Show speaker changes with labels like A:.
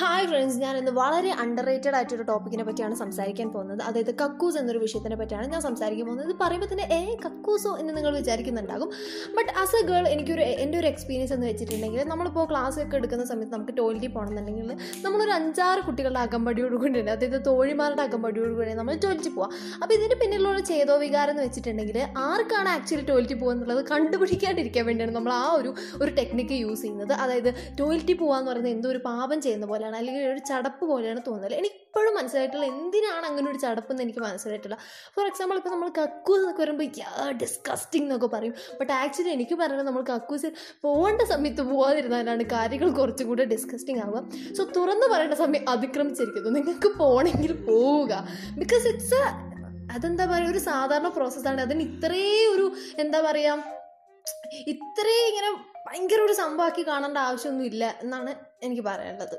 A: Hi friends ഞാൻ ഇന്ന് വളരെ അണ്ടർ റേറ്റഡ് ആയിട്ടൊരു ടോപ്പിക്കിനെ പറ്റിയാണ് സംസാരിക്കാൻ പോകുന്നത്. അതായത് കക്കൂസ് എന്നൊരു വിഷയത്തിനെ പറ്റിയാണ് ഞാൻ സംസാരിക്കാൻ പോകുന്നത്. ഇത് പറയുമ്പോൾ തന്നെ ഏ കക്കൂസോ എന്ന് നിങ്ങൾ വിചാരിക്കുന്നുണ്ടാകും. ബട്ട് ആസ് എ ഗേൾ എനിക്കൊരു എന്റെ ഒരു എക്സ്പീരിയൻസ് എന്ന് വെച്ചിട്ടുണ്ടെങ്കിൽ നമ്മളിപ്പോൾ ക്ലാസ് ഒക്കെ എടുക്കുന്ന സമയത്ത് നമുക്ക് ടോയ്ലറ്റിൽ പോകണമെന്നുണ്ടെങ്കിൽ നമ്മളൊരു അഞ്ചാറ് കുട്ടികളുടെ അകമ്പടിയോട് കൂടി അതായത് തോഴിമാരുടെ അകമ്പടിയോട് കൂടി നമ്മൾ ടോയ്ലറ്റിൽ പോവാം. അപ്പോൾ ഇതിന്റെ പിന്നിലുള്ള ചേതോ വികാരം എന്ന് വെച്ചിട്ടുണ്ടെങ്കിൽ ആർക്കാണ് ആക്ച്വലി ടോയ്ലറ്റിൽ പോകുക എന്നുള്ളത് കണ്ടുപിടിക്കാണ്ടിരിക്കാൻ വേണ്ടിയാണ് നമ്മൾ ആ ഒരു ഒരു ടെക്നിക്ക് യൂസ് ചെയ്യുന്നത്. അതായത് ടോയ്ലറ്റിൽ പോകാന്ന് പറയുന്നത് എന്തോ ഒരു പാപം ചെയ്യുന്ന പോലെയാണ് അല്ലെങ്കിൽ ഒരു ചടപ്പ് പോലെയാണ് തോന്നുന്നത്. എനിക്കിപ്പോഴും മനസ്സിലായിട്ടുള്ള എന്തിനാണ് അങ്ങനെ ഒരു ചടപ്പ് എന്ന് എനിക്ക് മനസ്സിലായിട്ടില്ല. ഫോർ എക്സാമ്പിൾ ഇപ്പോൾ നമ്മൾ കക്കൂസ് എന്നൊക്കെ വരുമ്പോൾ യാ ഡിസ്കസ്റ്റിംഗ് എന്നൊക്കെ പറയും. ബട്ട് ആക്ച്വലി എനിക്ക് പറയുന്നത് നമ്മൾ കക്കൂസിൽ പോകേണ്ട സമയത്ത് പോകാതിരുന്നാലാണ് കാര്യങ്ങൾ കുറച്ചും കൂടെ ഡിസ്കസ്റ്റിംഗ് ആവുക. സോ തുറന്നു പറയേണ്ട സമയം അതിക്രമിച്ചിരിക്കുന്നു. നിങ്ങൾക്ക് പോകണമെങ്കിൽ പോവുക. ബിക്കോസ് ഇറ്റ്സ് അതെന്താ പറയുക ഒരു സാധാരണ പ്രോസസ്സാണ് അതിന് ഇത്രേ ഒരു എന്താ പറയുക ഇത്രയും ഇങ്ങനെ ഭയങ്കര ഒരു സംഭവമാക്കി കാണേണ്ട ആവശ്യമൊന്നുമില്ല എന്നാണ് എനിക്ക് പറയാനുള്ളത്.